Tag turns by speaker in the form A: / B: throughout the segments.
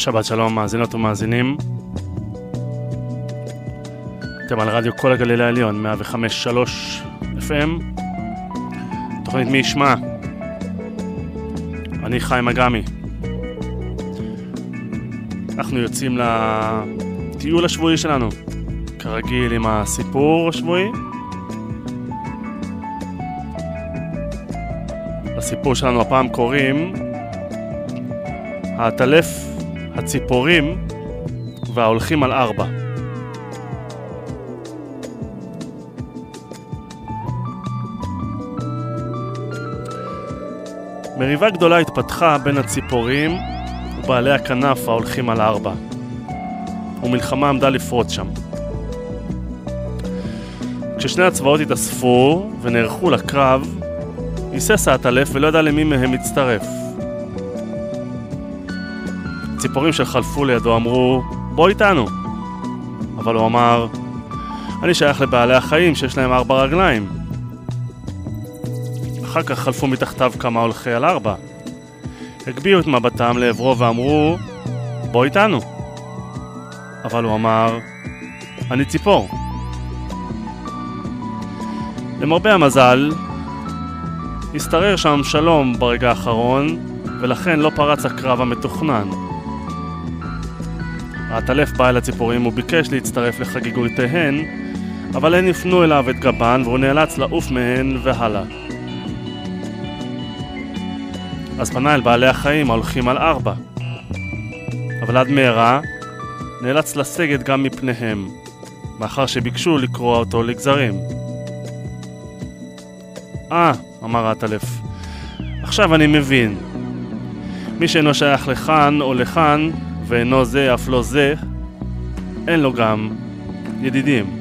A: שבת שלום, מאזינות ומאזינים. אתם על רדיו כל הגליל העליון, 105.3 FM. תוכנית מי ישמע. אני חיים אגמי. אנחנו יוצאים לטיול השבועי שלנו, כרגיל עם הסיפור השבועי. לסיפור שלנו הפעם קוראים העטלף, הציפורים וההולכים על ארבע. מריבה גדולה התפתחה בין הציפורים ובעלי הכנף ההולכים על ארבע, ומלחמה עמדה לפרוץ שם. כששני הצבאות התאספו ונערכו לקרב, היסס העטלף ולא ידע למי מהם מצטרף. ציפורים שחלפו לידו אמרו, בוא איתנו. אבל הוא אמר, אני שייך לבעלי החיים שיש להם ארבע רגליים. אחר כך חלפו מתחתיו כמה הולכי על ארבע. הגביהו את מבטם לעברו ואמרו, בוא איתנו. אבל הוא אמר, אני ציפור. למרבה המזל, השתרר שם שלום ברגע האחרון, ולכן לא פרץ הקרב המתוכנן. העטלף בא אל הציפורים וביקש להצטרף לחגיגותיהן, אבל הן הפנו אליו את גבן והוא נאלץ לעוף מהן והלאה. אז פנה אל בעלי החיים ההולכים על ארבע. אבל עד מהרה נאלץ לסגת גם מפניהם, מאחר שביקשו לקרוע אותו לגזרים. אה, אמר העטלף, עכשיו אני מבין. מי שאינו שייך לכאן או לכאן, ואינו זה אף לא זה, אין לו גם ידידים.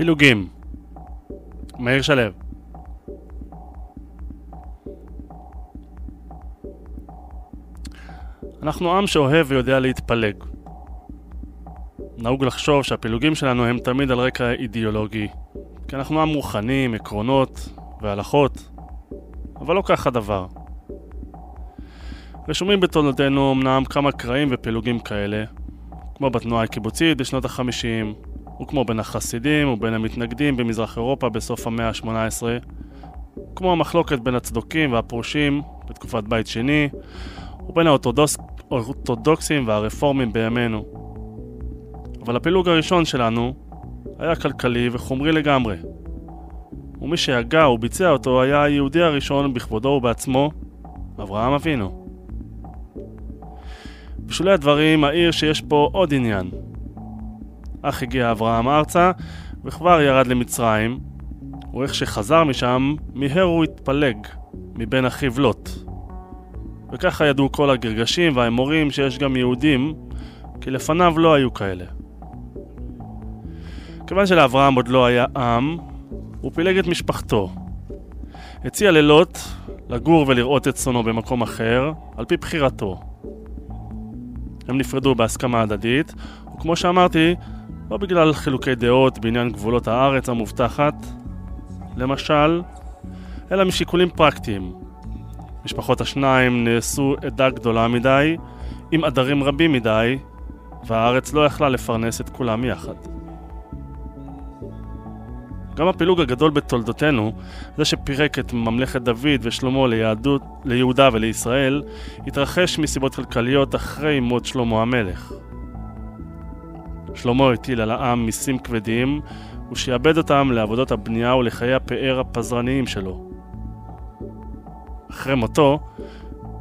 A: פילוגים. מאיר שלו. אנחנו עם שאוהב ויודע להתפלג. נהוג לחשוב שהפילוגים שלנו הם תמיד על רקע אידיאולוגי, כי אנחנו עם רוחני עם עקרונות והלכות, אבל לא כך הדבר. רשומים בתולדותינו אמנם כמה קרעים ופילוגים כאלה, כמו בתנועה הקיבוצית בשנות החמישים, וכמו בין החסידים ובין המתנגדים במזרח אירופה בסוף המאה ה-18, כמו המחלוקת בין הצדוקים והפרושים בתקופת בית שני, ובין האורתודוקסים והרפורמים בימינו. אבל הפילוג הראשון שלנו היה כלכלי וחומרי לגמרי. ומי שהגה וביצע אותו היה היהודי הראשון בכבודו ובעצמו, אברהם אבינו. בשולי הדברים אעיר שיש פה עוד עניין. אך הגיע אברהם ארצה וכבר ירד למצרים, ואיך שחזר משם, מיהר הוא התפלג מבין אחיו לוט. וככה ידעו כל הגרגשים והאמורים שיש גם יהודים, כי לפניו לא היו כאלה. כיוון שלאברהם עוד לא היה עם, הוא פילג את משפחתו. הציע ללוט לגור ולראות את צונו במקום אחר, על פי בחירתו. הם נפרדו בהסכמה הדדית, וכמו שאמרתי, לא בגלל חילוקי דעות בעניין גבולות הארץ המובטחת, למשל, אלא משיקולים פרקטיים. משפחות השניים נעשו עדה גדולה מדי, עם עדרים רבים מדי, והארץ לא יכלה לפרנס את כולם יחד. גם הפילוג הגדול בתולדותינו, זה שפירק את ממלכת דוד ושלמה ליהודה ולישראל, התרחש מסיבות כלכליות אחרי מות שלמה המלך. שלמה הטיל על העם מיסים כבדים, ושיעבד אותם לעבודות הבנייה ולחיי הפאר הפזרניים שלו. אחרי מותו,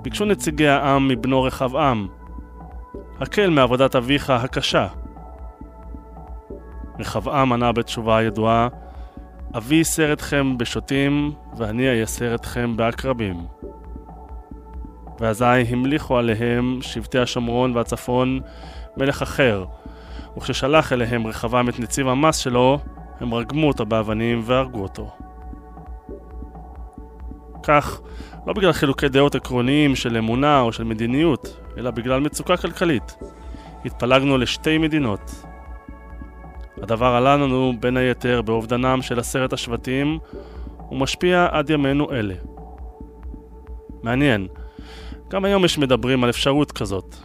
A: ביקשו נציגי העם מבנו רחבעם, הקל מעבודת אביך הקשה. רחבעם ענה בתשובה הידועה, אבי ייסר אתכם בשוטים, ואני אייסר אתכם בעקרבים. ואזי המליכו עליהם שבטי השומרון והצפון מלך אחר, וכששלח אליהם רחבעם את נציב המס שלו, הם רגמו אותו באבנים והרגו אותו. כך, לא בגלל חילוקי דעות עקרוניים של אמונה או של מדיניות, אלא בגלל מצוקה כלכלית. התפלגנו לשתי מדינות. הדבר עלה לנו בין היתר באובדנם של עשרת השבטים, ומשפיע עד ימינו אלה. מעניין, גם היום יש מדברים על אפשרות כזאת,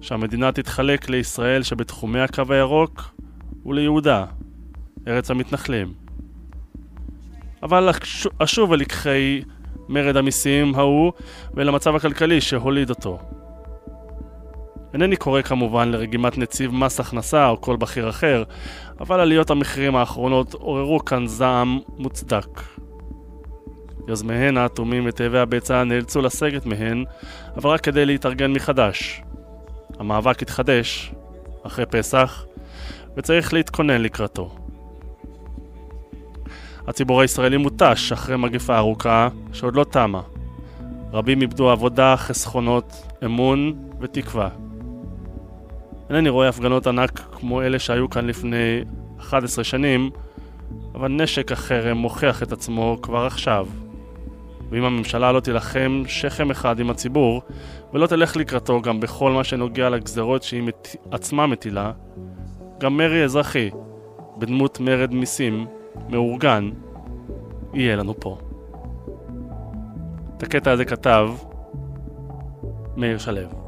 A: שהמדינה תתחלק לישראל שבתחומי הקו הירוק וליהודה, ארץ המתנחלים. אבל אשוב אל לקחי מרד המיסים ההוא ולמצב הכלכלי שהוליד אותו. אינני קורא כמובן לרגימת נציב מס הכנסה או כל בכיר אחר, אבל עליות המחירים האחרונות עוררו כאן זעם מוצדק. יוזמיהן האטומים ותאבי הביצה נאלצו לסגת מהן, אבל רק כדי להתארגן מחדש. המאבק התחדש אחרי פסח, וצריך להתכונן לקראתו. הציבור הישראלי מותש אחרי מגפה ארוכה שעוד לא תמה. רבים איבדו עבודה, חסכונות, אמון ותקווה. אינני רואה הפגנות ענק כמו אלה שהיו כאן לפני 11 שנים, אבל נשק החרם מוכיח את עצמו כבר עכשיו. ואם הממשלה לא תילחם שכם אחד עם הציבור, ולא תלך לקראתו גם בכל מה שנוגע לגזרות שהיא מת... עצמה מטילה, גם מרי אזרחי, בדמות מרד מיסים, מאורגן, יהיה לנו פה. את הקטע הזה כתב מאיר שלו.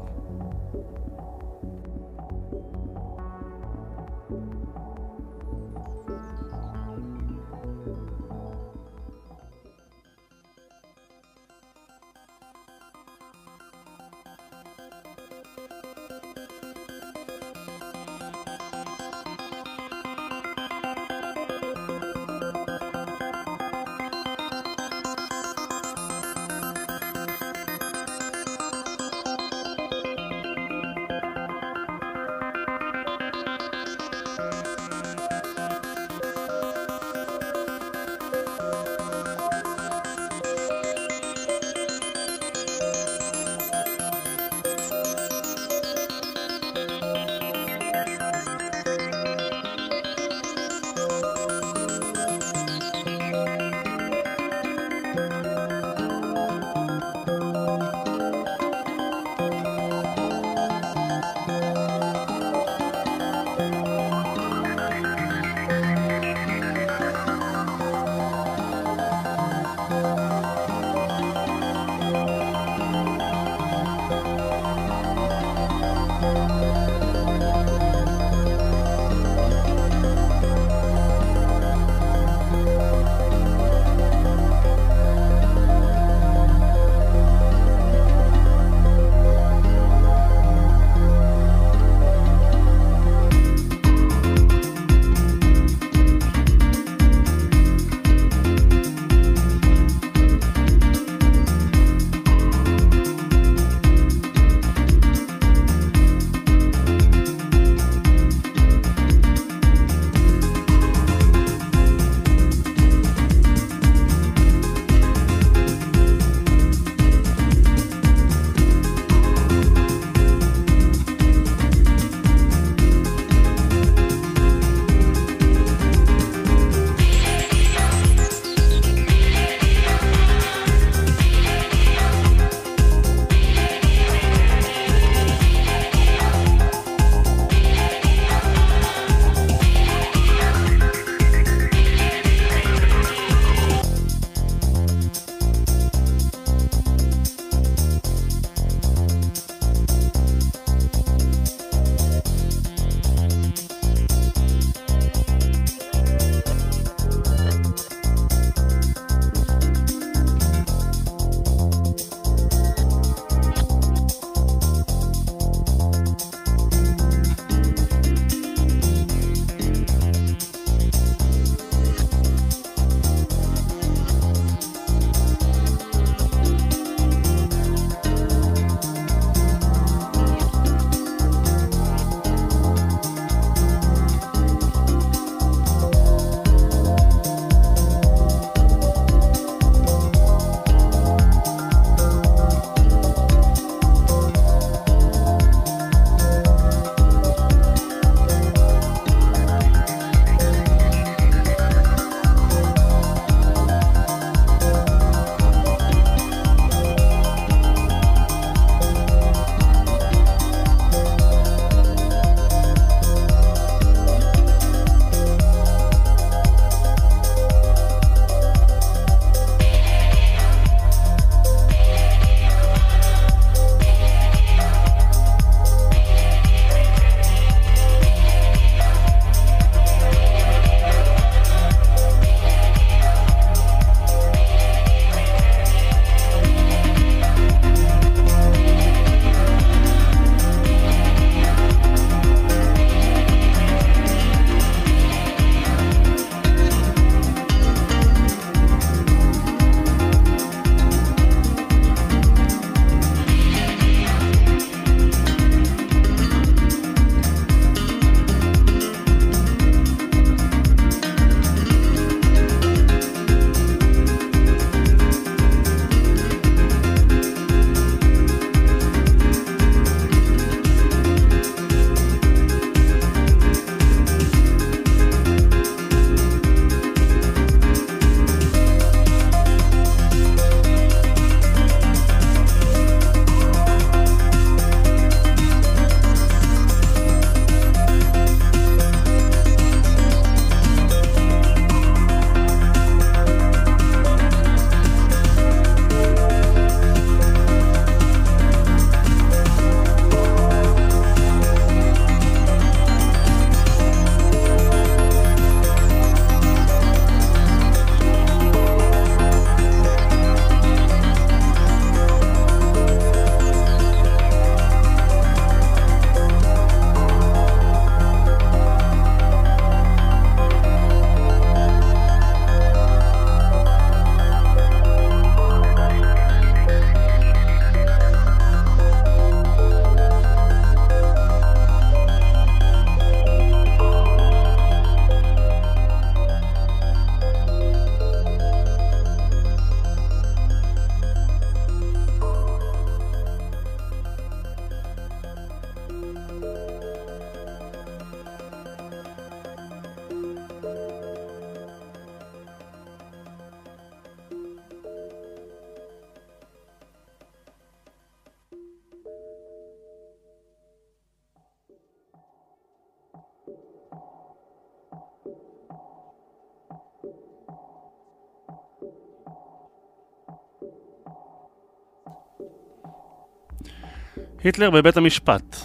A: היטלר בבית המשפט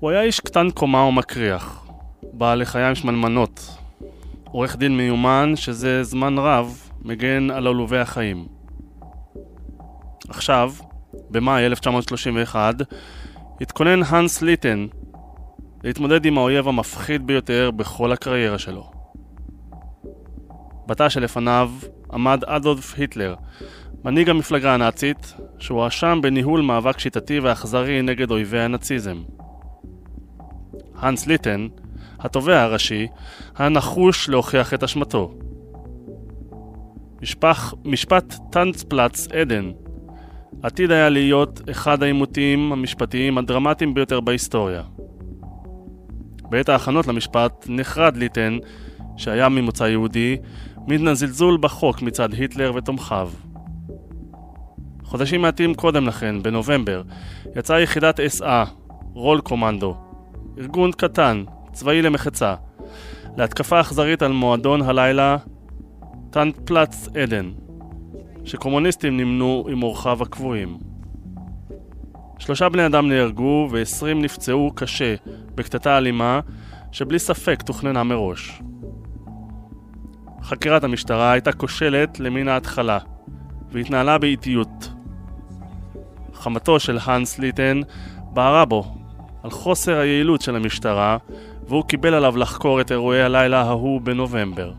A: הוא היה איש קטן קומה ומקריח, בעל לחיים שמנמנות, עורך דין מיומן שזה זמן רב מגן על עלובי החיים. עכשיו, במאי 1931, התכונן האנס ליטן להתמודד עם האויב המפחיד ביותר בכל הקריירה שלו. בתא שלפניו עמד אדולף היטלר, מנהיג המפלגה הנאצית, שהואשם בניהול מאבק שיטתי ואכזרי נגד אויבי הנאציזם. האנס ליטן, התובע הראשי, היה נחוש להוכיח את אשמתו. משפח, משפט טאנצפלץ עדן עתיד היה להיות אחד העימותים המשפטיים הדרמטיים ביותר בהיסטוריה. בעת ההכנות למשפט נחרד ליטן, שהיה ממוצא יהודי, מן הזלזול בחוק מצד היטלר ותומכיו. חודשים מעטים קודם לכן, בנובמבר, יצאה יחידת SA, רול קומנדו, ארגון קטן, צבאי למחצה, להתקפה אכזרית על מועדון הלילה טאנפלץ עדן, שקומוניסטים נמנו עם אורחיו הקבועים. שלושה בני אדם נהרגו ועשרים נפצעו קשה בקטטה אלימה שבלי ספק תוכננה מראש. חקירת המשטרה הייתה כושלת למן ההתחלה והתנהלה באיטיות. חמתו של האנס ליטן בערה בו על חוסר היעילות של המשטרה והוא קיבל עליו לחקור את אירועי הלילה ההוא בנובמבר.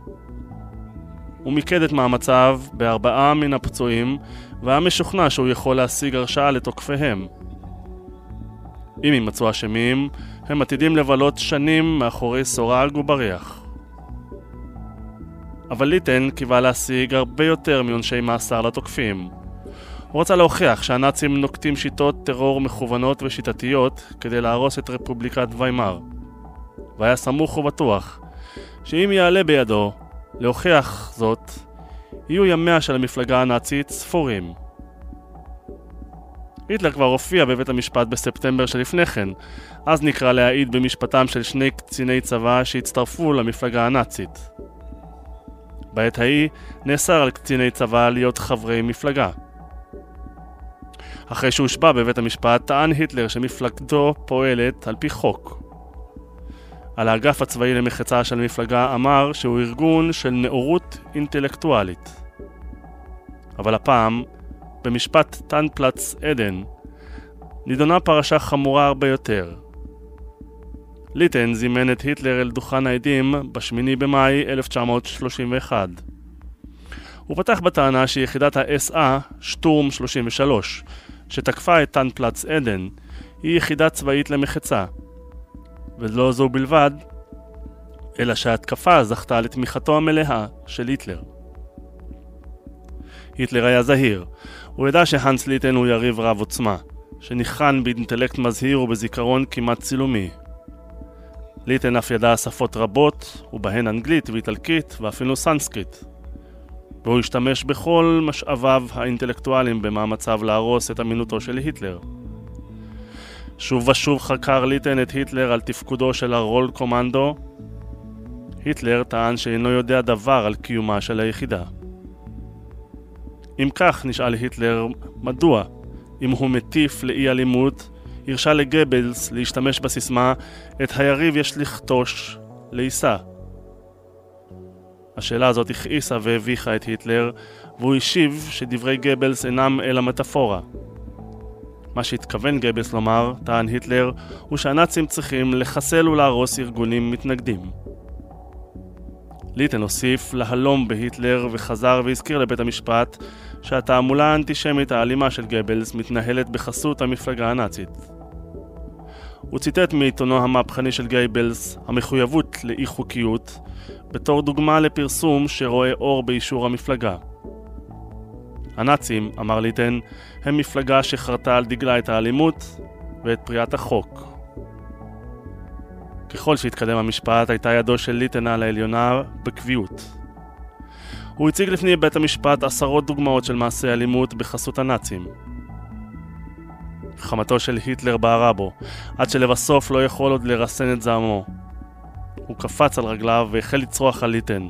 A: הוא מיקד את מאמציו בארבעה מן הפצועים והיה משוכנע שהוא יכול להשיג הרשעה לתוקפיהם. אם יימצאו אשמים, הם עתידים לבלות שנים מאחורי סורג ובריח. אבל ליטן קיווה להשיג הרבה יותר מעונשי מאסר לתוקפים. הוא רצה להוכיח שהנאצים נוקטים שיטות טרור מכוונות ושיטתיות כדי להרוס את רפובליקת ויימאר. והיה סמוך ובטוח שאם יעלה בידו להוכיח זאת, יהיו ימיה של המפלגה הנאצית ספורים. היטלר כבר הופיע בבית המשפט בספטמבר שלפני כן, אז נקרא להעיד במשפטם של שני קציני צבא שהצטרפו למפלגה הנאצית. בעת ההיא נאסר על קציני צבא להיות חברי מפלגה. אחרי שהושבע בבית המשפט, טען היטלר שמפלגתו פועלת על פי חוק. על האגף הצבאי למחצה של המפלגה אמר שהוא ארגון של נאורות אינטלקטואלית. אבל הפעם, במשפט טאנפלץ עדן, נידונה פרשה חמורה הרבה יותר. ליטן זימן את היטלר אל דוכן העדים ב-8 במאי 1931. הוא פתח בטענה שיחידת ה-SA, שטורם 33, שתקפה את טאנפלץ עדן, היא יחידה צבאית למחצה. ולא זו בלבד, אלא שההתקפה זכתה לתמיכתו המלאה של היטלר. היטלר היה זהיר, הוא ידע שהאנס ליטן הוא יריב רב עוצמה, שניחן באינטלקט מזהיר ובזיכרון כמעט צילומי. ליטן אף ידע שפות רבות, ובהן אנגלית ואיטלקית ואפילו סנסקריט. והוא השתמש בכל משאביו האינטלקטואליים במאמציו להרוס את אמינותו של היטלר. שוב ושוב חקר ליטן את היטלר על תפקודו של הרול קומנדו. היטלר טען שאינו יודע דבר על קיומה של היחידה. אם כך, נשאל היטלר, מדוע, אם הוא מטיף לאי אלימות, הרשה לגבלס להשתמש בסיסמה "את היריב יש לכתוש, לעיסה". השאלה הזאת הכעיסה והביכה את היטלר, והוא השיב שדברי גבלס אינם אלא מטאפורה. מה שהתכוון גבלס לומר, טען היטלר, הוא שהנאצים צריכים לחסל ולהרוס ארגונים מתנגדים. ליטן הוסיף להלום בהיטלר וחזר והזכיר לבית המשפט שהתעמולה האנטישמית האלימה של גבלס מתנהלת בחסות המפלגה הנאצית. הוא ציטט מעיתונו המהפכני של גייבלס, המחויבות לאי חוקיות, בתור דוגמה לפרסום שרואה אור באישור המפלגה. הנאצים, אמר ליטן, הם מפלגה שחרתה על דגלה את האלימות ואת פריעת החוק. ככל שהתקדם המשפט, הייתה ידו של ליטן על העליונה בקביעות. הוא הציג לפני בית המשפט עשרות דוגמאות של מעשי אלימות בחסות הנאצים. חמתו של היטלר בערה בו, עד שלבסוף לא יכול עוד לרסן את זעמו. הוא קפץ על רגליו והחל לצרוח על ליטן.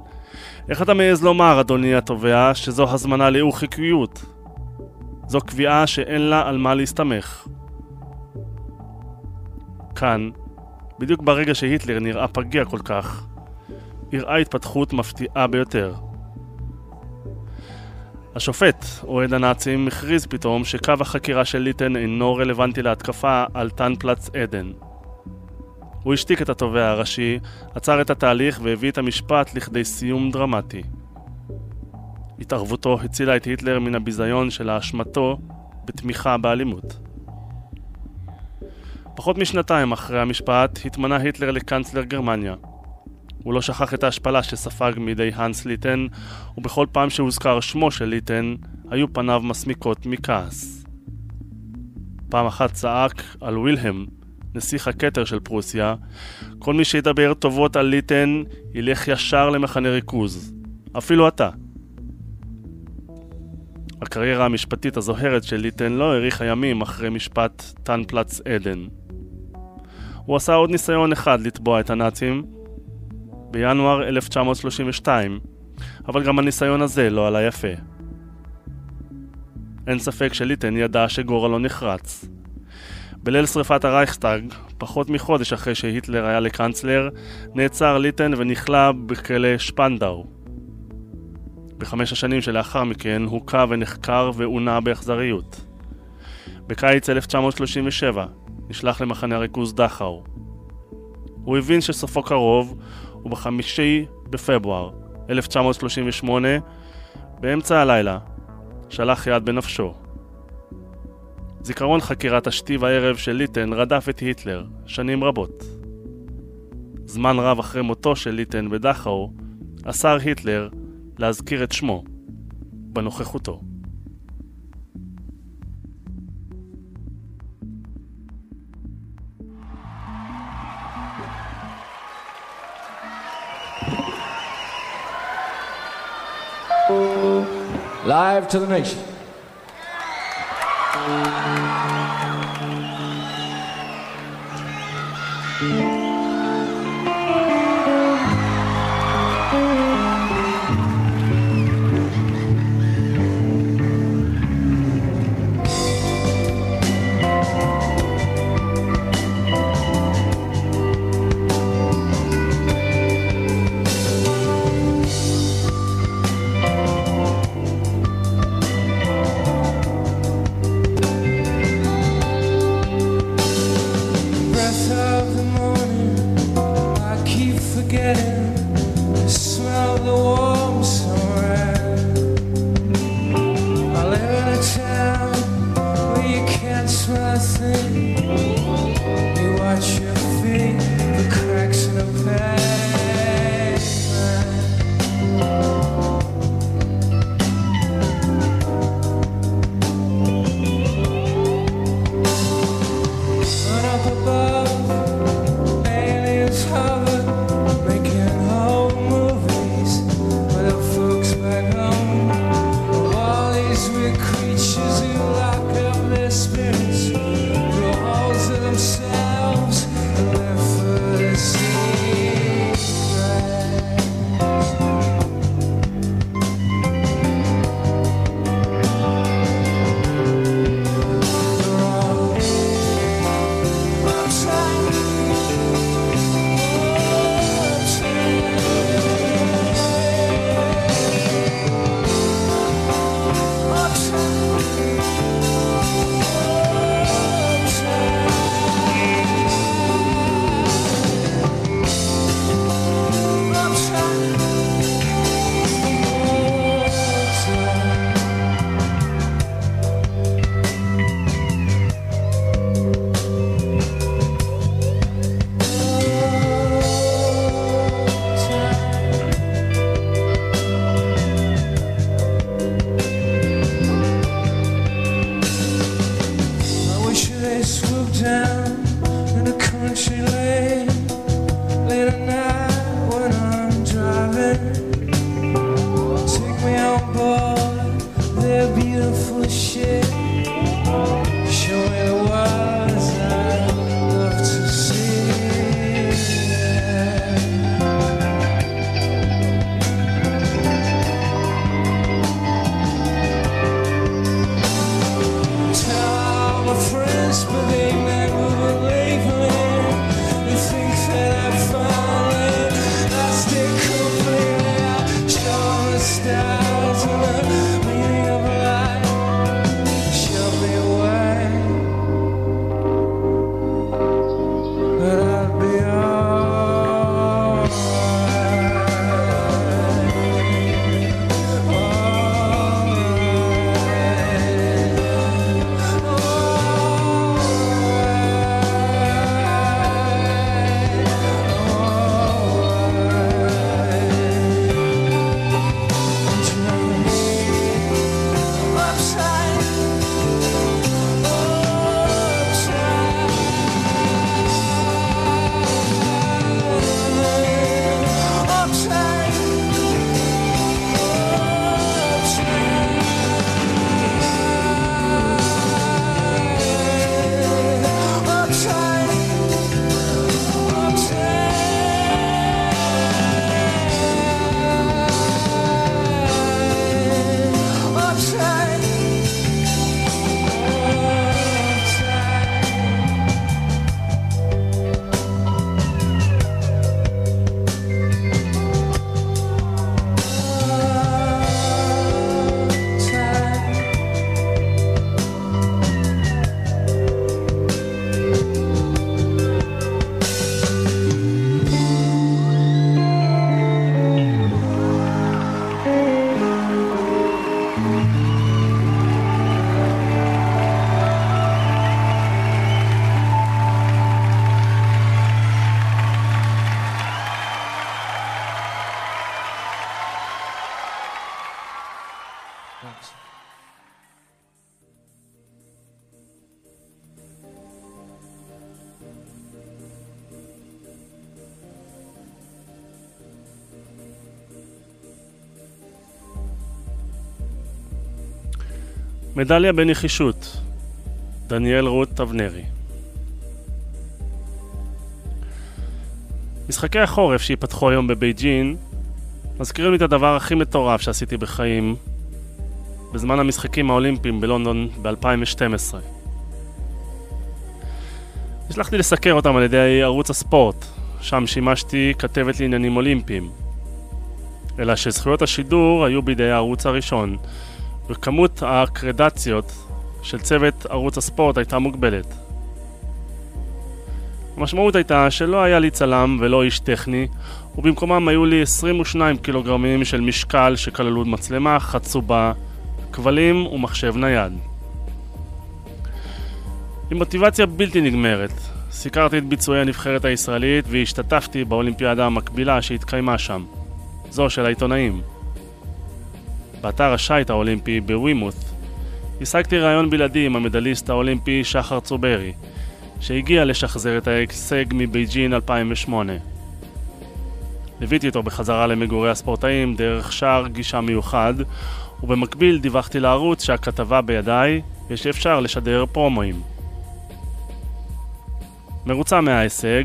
A: איך אתה מעז לומר, אדוני התובע, שזו הזמנה לאי-חוקיות? זו קביעה שאין לה על מה להסתמך. כאן, בדיוק ברגע שהיטלר נראה פגיע כל כך, הראה התפתחות מפתיעה ביותר. השופט, אוהד הנאצים, הכריז פתאום שקו החקירה של ליטן אינו רלוונטי להתקפה על טאנפלץ עדן. הוא השתיק את התובע הראשי, עצר את התהליך והביא את המשפט לכדי סיום דרמטי. התערבותו הצילה את היטלר מן הביזיון של האשמתו בתמיכה באלימות. פחות משנתיים אחרי המשפט התמנה היטלר לקאנצלר גרמניה. הוא לא שכח את ההשפלה שספג מידי האנס ליטן, ובכל פעם שהוזכר שמו של ליטן, היו פניו מסמיקות מכעס. פעם אחת צעק על וילהם, נסיך הכתר של פרוסיה, כל מי שידבר טובות על ליטן ילך ישר למחנה ריכוז. אפילו אתה. הקריירה המשפטית הזוהרת של ליטן לא האריכה ימים אחרי משפט טאנפלץ עדן. הוא עשה עוד ניסיון אחד לתבוע את הנאצים בינואר 1932, אבל גם הניסיון הזה לא עלה יפה. אין ספק שליטן ידע שגורלו נחרץ. בליל שרפת הרייכסטאג, פחות מחודש אחרי שהיטלר היה לקאנצלר, נעצר ליטן ונכלא בכלא שפנדאו. בחמש השנים שלאחר מכן הוכה ונחקר ועונה באכזריות. בקיץ 1937 נשלח למחנה הריכוז דכאו. הוא הבין שסופו קרוב, ובחמישי בפברואר 1938, באמצע הלילה, שלח יד בנפשו. זיכרון חקירת השתי הערב של ליטן רדף את היטלר שנים רבות. זמן רב אחרי מותו של ליטן בדכאו, אסר היטלר להזכיר את שמו בנוכחותו.
B: Live to the nation.
C: beautiful shape.
A: מדליה בנחישות, דניאל רות אבנרי. משחקי החורף שייפתחו היום בבייג'ין מזכירים לי את הדבר הכי מטורף שעשיתי בחיים בזמן המשחקים האולימפיים בלונדון ב-2012. נשלחתי לסקר אותם על ידי ערוץ הספורט, שם שימשתי כתבת לעניינים אולימפיים. אלא שזכויות השידור היו בידי הערוץ הראשון, וכמות הקרדציות של צוות ערוץ הספורט הייתה מוגבלת. המשמעות הייתה שלא היה לי צלם ולא איש טכני, ובמקומם היו לי 22 קילוגרמים של משקל שכללו מצלמה, חצובה, כבלים ומחשב נייד. עם מוטיבציה בלתי נגמרת, סיקרתי את ביצועי הנבחרת הישראלית והשתתפתי באולימפיאדה המקבילה שהתקיימה שם, זו של העיתונאים. באתר השייט האולימפי בווימות' השגתי ראיון בלעדי עם המדליסט האולימפי שחר צוברי, שהגיע לשחזר את ההישג מבייג'ין 2008. ליוויתי אותו בחזרה למגורי הספורטאים דרך שער גישה מיוחד, ובמקביל דיווחתי לערוץ שהכתבה בידיי ושאפשר לשדר פרומואים. מרוצה מההישג,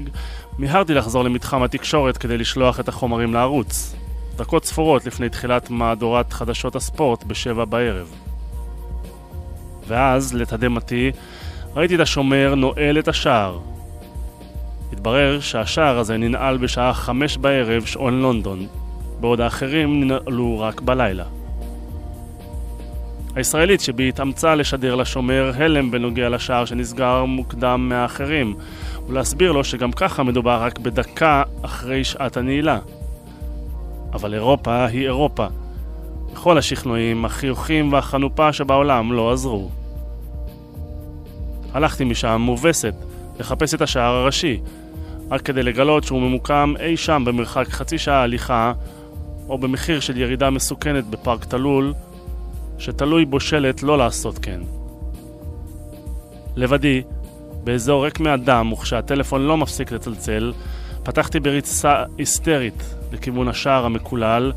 A: מיהרתי לחזור למתחם התקשורת כדי לשלוח את החומרים לערוץ, דקות ספורות לפני תחילת מהדורת חדשות הספורט בשבע בערב. ואז, לתדהמתי, ראיתי את השומר נועל את השער. התברר שהשער הזה ננעל בשעה חמש בערב שעון לונדון, בעוד האחרים ננעלו רק בלילה. הישראלית שבי התאמצה לשדר לשומר הלם בנוגע לשער שנסגר מוקדם מהאחרים, ולהסביר לו שגם ככה מדובר רק בדקה אחרי שעת הנעילה. אבל אירופה היא אירופה. בכל השכנועים, החיוכים והחנופה שבעולם לא עזרו. הלכתי משם מובסת לחפש את השער הראשי, רק כדי לגלות שהוא ממוקם אי שם במרחק חצי שעה הליכה, או במחיר של ירידה מסוכנת בפארק תלול, שתלוי בו שלט לא לעשות כן. לבדי, באזור ריק מאדם וכשהטלפון לא מפסיק לצלצל, פתחתי בריצה היסטרית לכיוון השער המקולל,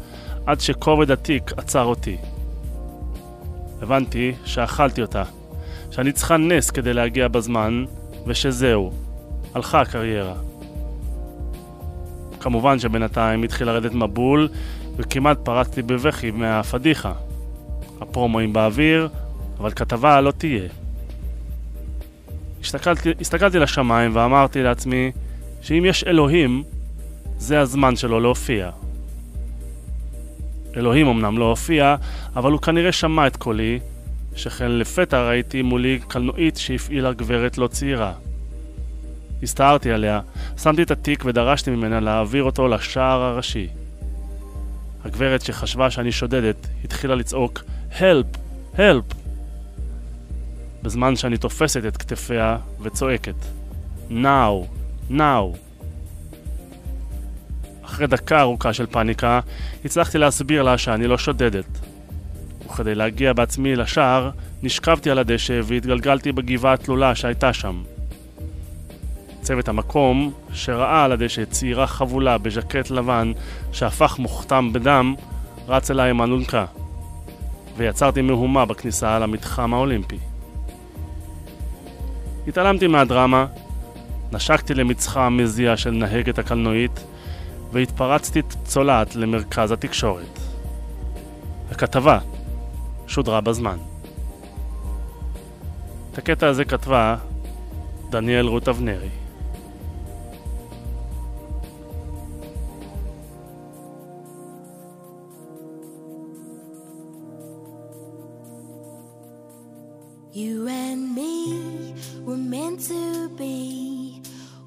A: עד שכובד התיק עצר אותי. הבנתי שאכלתי אותה, שאני צריכה נס כדי להגיע בזמן, ושזהו, הלכה הקריירה. כמובן שבינתיים התחיל לרדת מבול, וכמעט פרצתי בבכי מהפדיחה. הפרומואים באוויר, אבל כתבה לא תהיה. הסתכלתי, הסתכלתי לשמיים ואמרתי לעצמי שאם יש אלוהים, זה הזמן שלו להופיע. אלוהים אמנם לא הופיע, אבל הוא כנראה שמע את קולי, שכן לפתע ראיתי מולי קלנועית שהפעילה גברת לא צעירה. הסתערתי עליה, שמתי את התיק ודרשתי ממנה להעביר אותו לשער הראשי. הגברת שחשבה שאני שודדת התחילה לצעוק הלפ! הלפ! בזמן שאני תופסת את כתפיה וצועקת Now! Now! אחרי דקה ארוכה של פאניקה, הצלחתי להסביר לה שאני לא שודדת. וכדי להגיע בעצמי לשער, נשכבתי על הדשא והתגלגלתי בגבעה התלולה שהייתה שם. צוות המקום, שראה על הדשא צעירה חבולה בז'קט לבן שהפך מוכתם בדם, רץ אליי עם אלונקה, ויצרתי מהומה בכניסה למתחם האולימפי. התעלמתי מהדרמה, נשקתי למצחה המזיע של נהגת הקלנועית, והתפרצתי צולעת למרכז התקשורת. הכתבה שודרה בזמן. את הקטע הזה כתבה דניאל רות אבנרי.
B: You and me were meant to be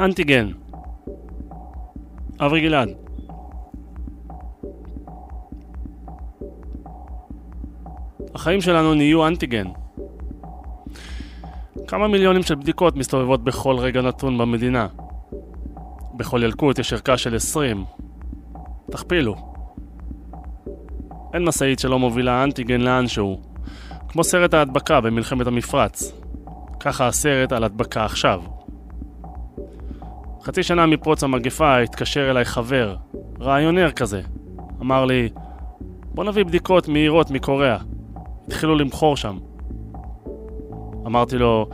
A: אנטיגן. אברי גלעד. החיים שלנו נהיו אנטיגן. כמה מיליונים של בדיקות מסתובבות בכל רגע נתון במדינה. בכל ילקוט יש ערכה של 20. תכפילו. אין משאית שלא מובילה אנטיגן לאנשהו. כמו סרט ההדבקה במלחמת המפרץ. ככה הסרט על הדבקה עכשיו. חצי שנה מפרוץ המגפה התקשר אליי חבר, רעיונר כזה. אמר לי, בוא נביא בדיקות מהירות מקוריאה. התחילו למכור שם. אמרתי לו,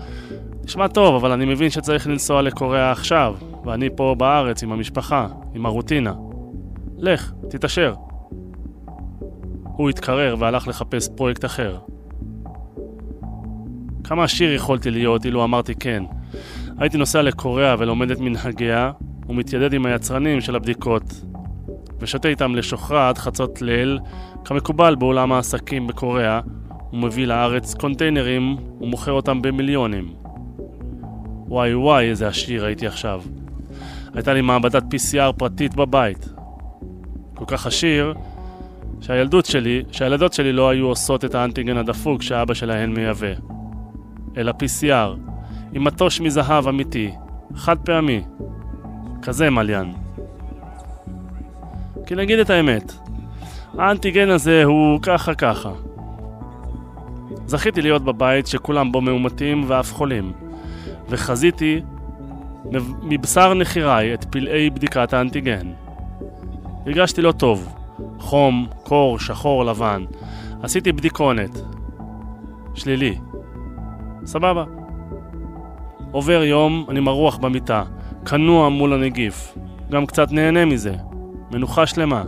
A: נשמע טוב, אבל אני מבין שצריך לנסוע לקוריאה עכשיו, ואני פה בארץ עם המשפחה, עם הרוטינה. לך, תתעשר. הוא התקרר והלך לחפש פרויקט אחר. כמה עשיר יכולתי להיות אילו אמרתי כן. הייתי נוסע לקוריאה ולומד את מנהגיה, ומתיידד עם היצרנים של הבדיקות, ושותה איתם לשוכרה עד חצות ליל, כמקובל בעולם העסקים בקוריאה, ומביא לארץ קונטיינרים ומוכר אותם במיליונים. וואי וואי, איזה עשיר הייתי עכשיו. הייתה לי מעבדת PCR פרטית בבית. כל כך עשיר, שהילדות שלי, שהילדות שלי לא היו עושות את האנטיגן הדפוק שאבא שלהן מייבא. אלא PCR, עם מטוש מזהב אמיתי, חד פעמי. כזה מליין. כי נגיד את האמת, האנטיגן הזה הוא ככה ככה. זכיתי להיות בבית שכולם בו מאומתים ואף חולים, וחזיתי מבשר נחיריי את פלאי בדיקת האנטיגן. הרגשתי לא טוב, חום, קור, שחור, לבן. עשיתי בדיקונת. שלילי. סבבה. עובר יום, אני מרוח במיטה, כנוע מול הנגיף. גם קצת נהנה מזה. מנוחה שלמה.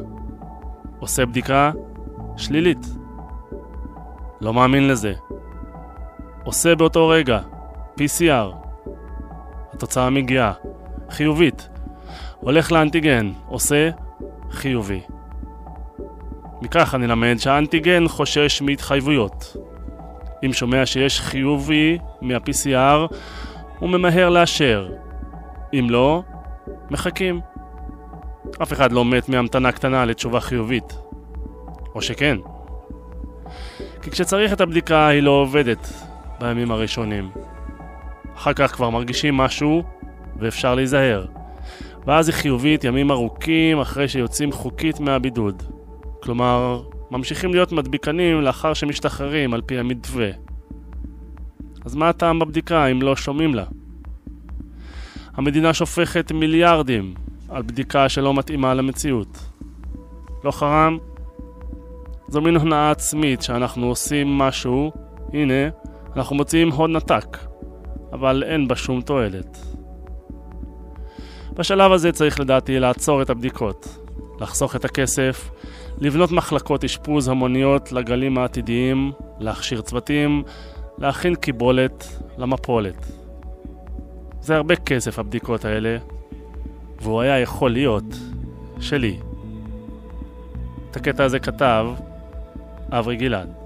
A: עושה בדיקה שלילית. לא מאמין לזה. עושה באותו רגע, PCR. התוצאה מגיעה, חיובית. הולך לאנטיגן, עושה חיובי. מכך אני למד שהאנטיגן חושש מהתחייבויות. אם שומע שיש חיובי מה-PCR, הוא ממהר לאשר. אם לא, מחכים. אף אחד לא מת מהמתנה קטנה לתשובה חיובית. או שכן. כי כשצריך את הבדיקה היא לא עובדת בימים הראשונים. אחר כך כבר מרגישים משהו ואפשר להיזהר. ואז היא חיובית ימים ארוכים אחרי שיוצאים חוקית מהבידוד. כלומר, ממשיכים להיות מדביקנים לאחר שמשתחררים על פי המתווה. אז מה הטעם בבדיקה אם לא שומעים לה? המדינה שופכת מיליארדים על בדיקה שלא מתאימה למציאות. לא חרם? זו מין הונאה עצמית שאנחנו עושים משהו, הנה, אנחנו מוציאים הון עתק, אבל אין בה שום תועלת. בשלב הזה צריך לדעתי לעצור את הבדיקות, לחסוך את הכסף, לבנות מחלקות אשפוז המוניות לגלים העתידיים, להכשיר צוותים, להכין קיבולת למפולת. זה הרבה כסף הבדיקות האלה, והוא היה יכול להיות שלי. את הקטע הזה כתב אברי גלעד.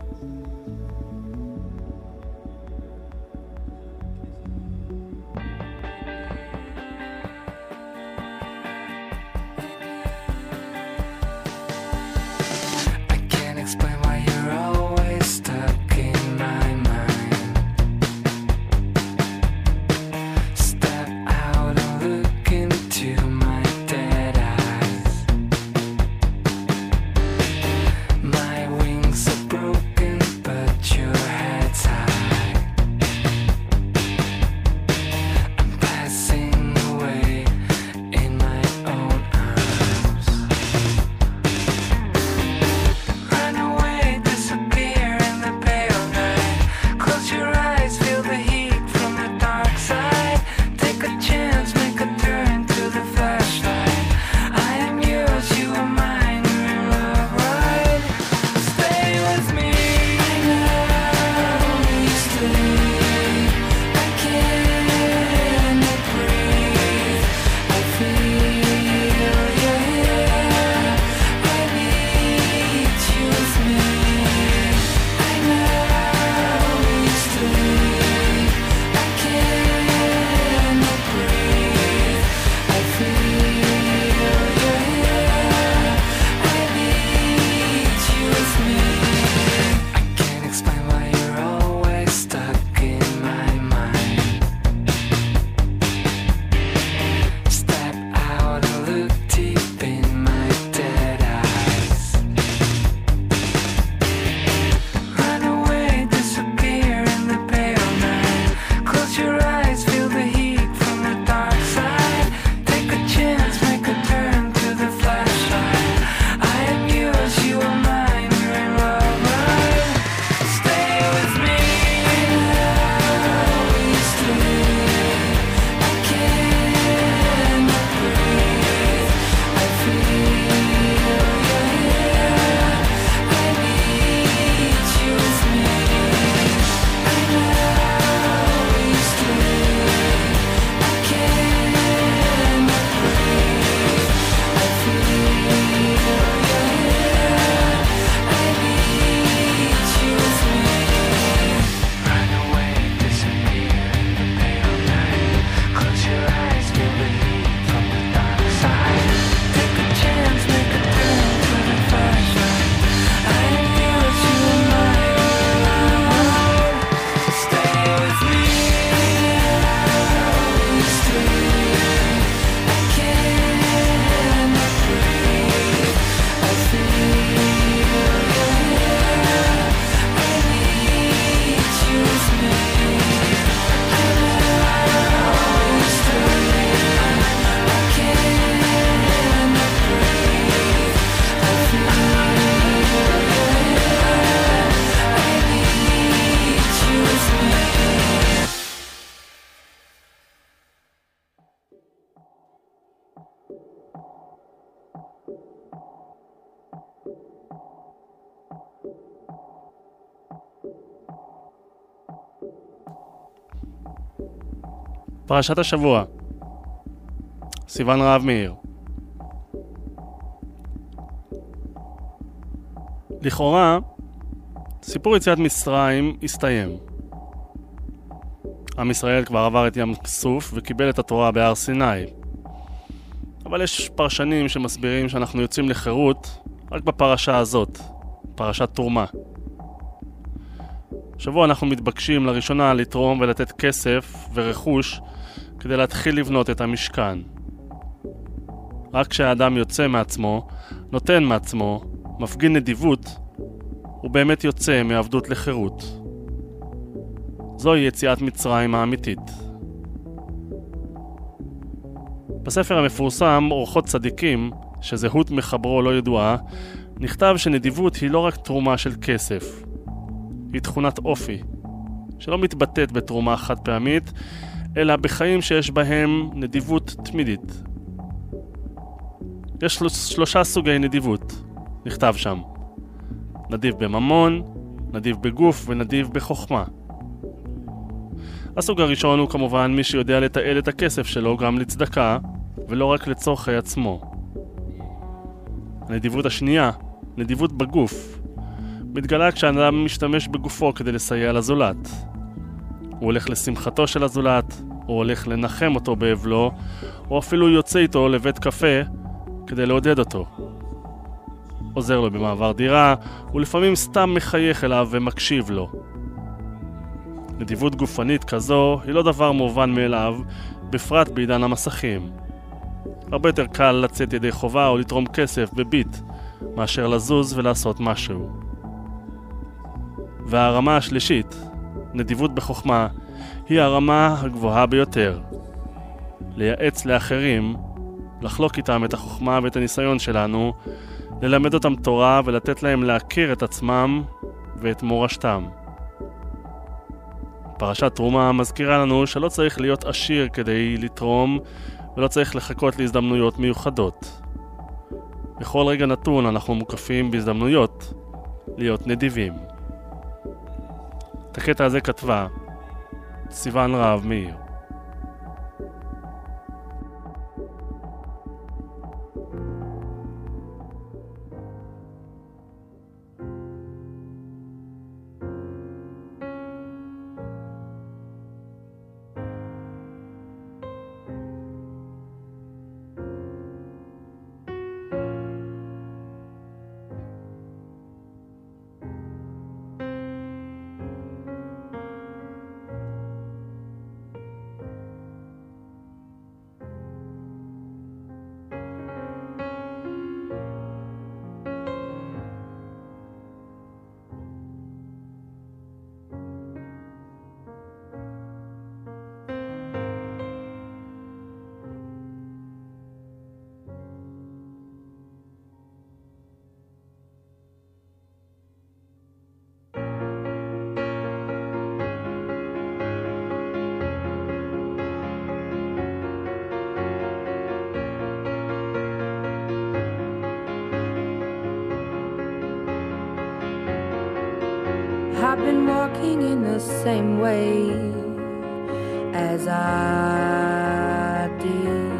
A: פרשת השבוע סיון רהב מאיר לכאורה, סיפור יציאת מצרים הסתיים. עם ישראל כבר עבר את ים סוף וקיבל את התורה בהר סיני. אבל יש פרשנים שמסבירים שאנחנו יוצאים לחירות רק בפרשה הזאת, פרשת תרומה. השבוע אנחנו מתבקשים לראשונה לתרום ולתת כסף ורכוש כדי להתחיל לבנות את המשכן. רק כשהאדם יוצא מעצמו, נותן מעצמו, מפגין נדיבות, הוא באמת יוצא מעבדות לחירות. זוהי יציאת מצרים האמיתית. בספר המפורסם אורחות צדיקים, שזהות מחברו לא ידועה, נכתב שנדיבות היא לא רק תרומה של כסף, היא תכונת אופי, שלא מתבטאת בתרומה חד פעמית, אלא בחיים שיש בהם נדיבות תמידית. יש שלושה סוגי נדיבות, נכתב שם. נדיב בממון, נדיב בגוף ונדיב בחוכמה. הסוג הראשון הוא כמובן מי שיודע לתעל את הכסף שלו גם לצדקה, ולא רק לצורכי עצמו. הנדיבות השנייה, נדיבות בגוף, מתגלה כשאדם משתמש בגופו כדי לסייע לזולת. הוא הולך לשמחתו של הזולת, או הולך לנחם אותו באבלו, או אפילו יוצא איתו לבית קפה כדי לעודד אותו. עוזר לו במעבר דירה, ולפעמים סתם מחייך אליו ומקשיב לו. נדיבות גופנית כזו היא לא דבר מובן מאליו, בפרט בעידן המסכים. הרבה יותר קל לצאת ידי חובה או לתרום כסף בביט, מאשר לזוז ולעשות משהו. והרמה השלישית, נדיבות בחוכמה, היא הרמה הגבוהה ביותר. לייעץ לאחרים, לחלוק איתם את החוכמה ואת הניסיון שלנו, ללמד אותם תורה ולתת להם להכיר את עצמם ואת מורשתם. פרשת תרומה מזכירה לנו שלא צריך להיות עשיר כדי לתרום ולא צריך לחכות להזדמנויות מיוחדות. בכל רגע נתון אנחנו מוקפים בהזדמנויות להיות נדיבים. את הקטע הזה כתבה סיון רהב מאיר.
D: In the same way as I did.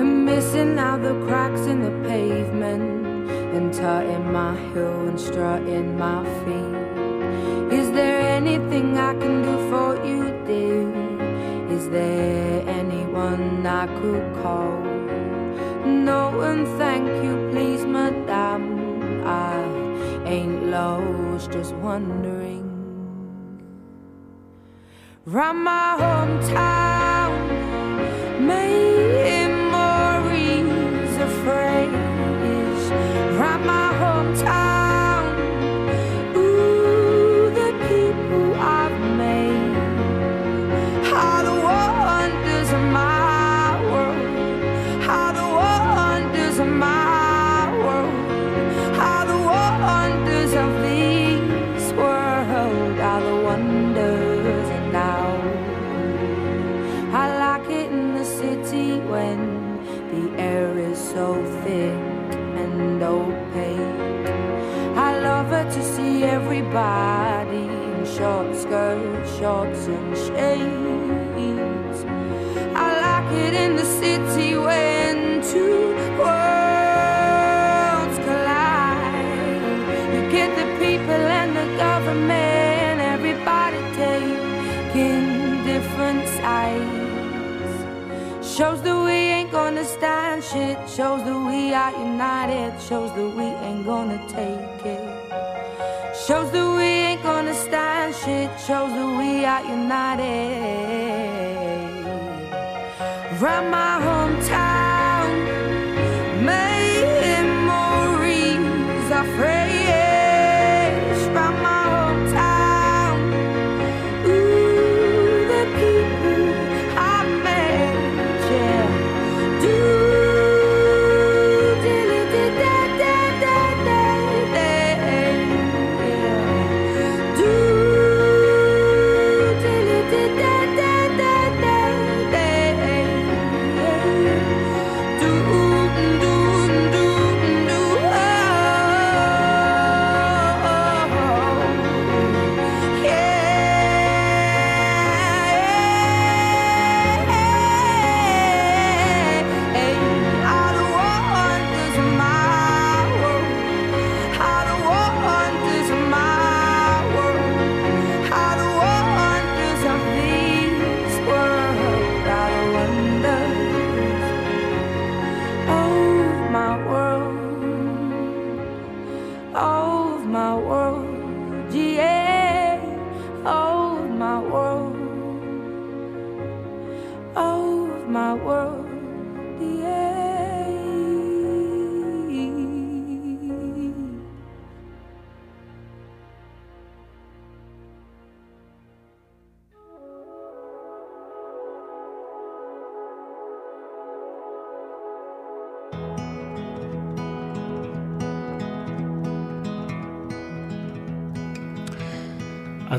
D: And missing out the cracks in the pavement and tutting my heel and strutting my feet. Is there anything I can do for you, dear? Is there anyone I could call? Round my hometown, so thick and opaque. I love it to see everybody in short skirts, shorts, and shades. I like it in the city when two worlds collide. You get the people and the government, everybody taking different sides. Shows that we ain't gonna stand shit. Shows that we are united. Shows that we ain't gonna take it. Shows that we ain't gonna stand shit. Shows that we are united. Round my hometown,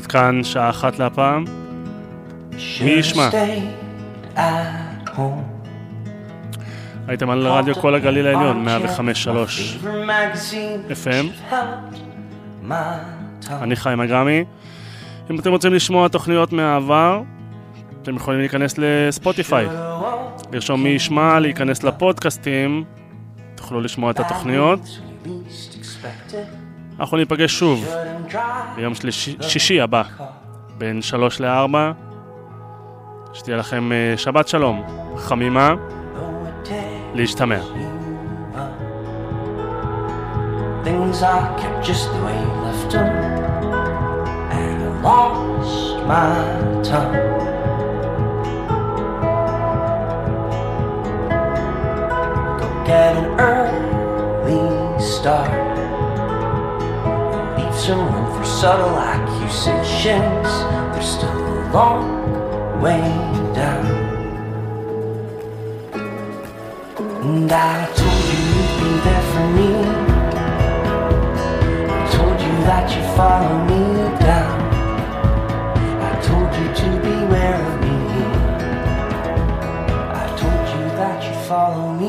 A: כאן שעה אחת להפעם. מי ישמע? הייתם על רדיו כל הגליל העליון, 105.3 FM. אני חיים אגרמי. אם אתם רוצים לשמוע תוכניות מהעבר, אתם יכולים להיכנס לספוטיפיי. לרשום מי ישמע, להיכנס לפודקאסטים, תוכלו לשמוע את התוכניות. אנחנו ניפגש שוב ביום שלישי- שישי הבא, בין שלוש לארבע. שתהיה לכם אה, שבת שלום, חמימה, להשתמע.
E: Things are kept just the way you left them, and I lost my tongue. Go get an early start. Room for subtle accusations. There's still a long way down. And I told you you'd be there for me. I told you that you'd follow me down. I told you to beware of me. I told you that you'd follow me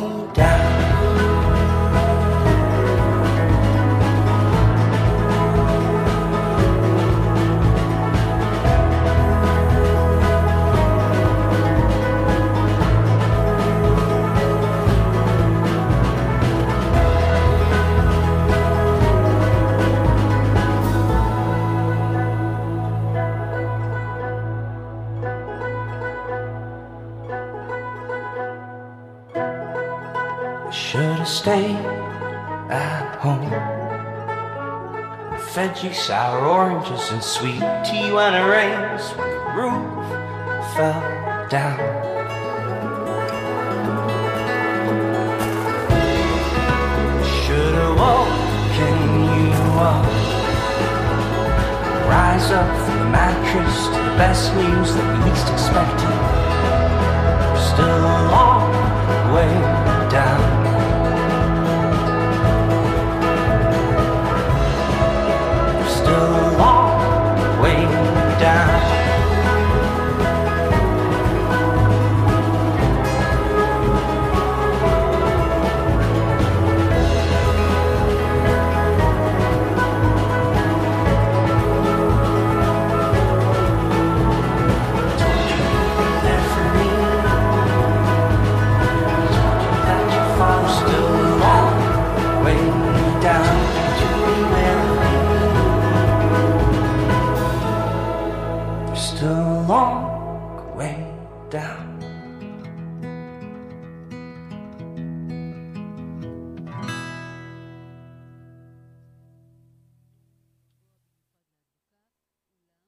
E: and sweet tea when it rains